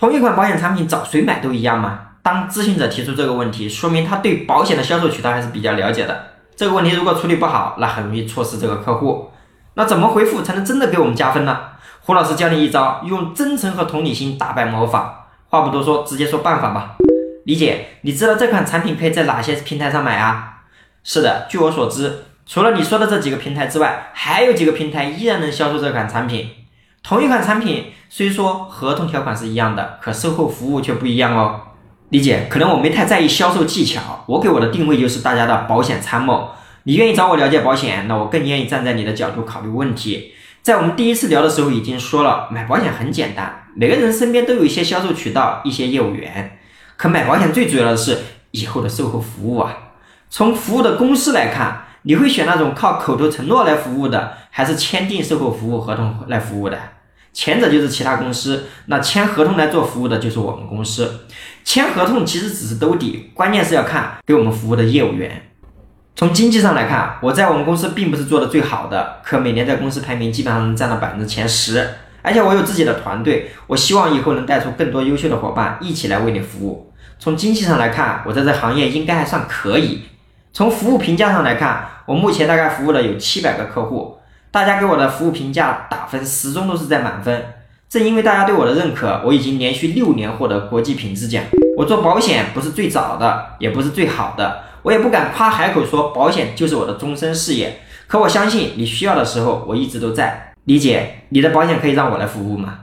同一款保险产品找谁买都一样吗？当咨询者提出这个问题，说明他对保险的销售渠道还是比较了解的。这个问题如果处理不好，那很容易错失这个客户。那怎么回复才能真的给我们加分呢？胡老师教你一招，用真诚和同理心打败魔法。话不多说，直接说办法吧。李姐，你知道这款产品可以在哪些平台上买啊？是的，据我所知，除了你说的这几个平台之外，还有几个平台依然能销售这款产品。同一款产品，虽说合同条款是一样的，可售后服务却不一样哦。李姐，可能我没太在意销售技巧，我给我的定位就是大家的保险参谋。你愿意找我了解保险，那我更愿意站在你的角度考虑问题。在我们第一次聊的时候已经说了，买保险很简单，每个人身边都有一些销售渠道，一些业务员。可买保险最主要的是以后的售后服务啊。从服务的公司来看，你会选那种靠口头承诺来服务的，还是签订售后服务合同来服务的？前者就是其他公司，那签合同来做服务的就是我们公司。签合同其实只是兜底，关键是要看给我们服务的业务员。从经济上来看，我在我们公司并不是做的最好的，可每年在公司排名基本上能占到百分之前十。而且我有自己的团队，我希望以后能带出更多优秀的伙伴一起来为你服务。从经济上来看，我在这行业应该还算可以。从服务评价上来看，我目前大概服务了有七百个客户，大家给我的服务评价打分始终都是在满分。正因为大家对我的认可，我已经连续六年获得国际品质奖。我做保险不是最早的，也不是最好的，我也不敢夸海口说保险就是我的终身事业。可我相信你需要的时候，我一直都在。李姐，你的保险可以让我来服务吗？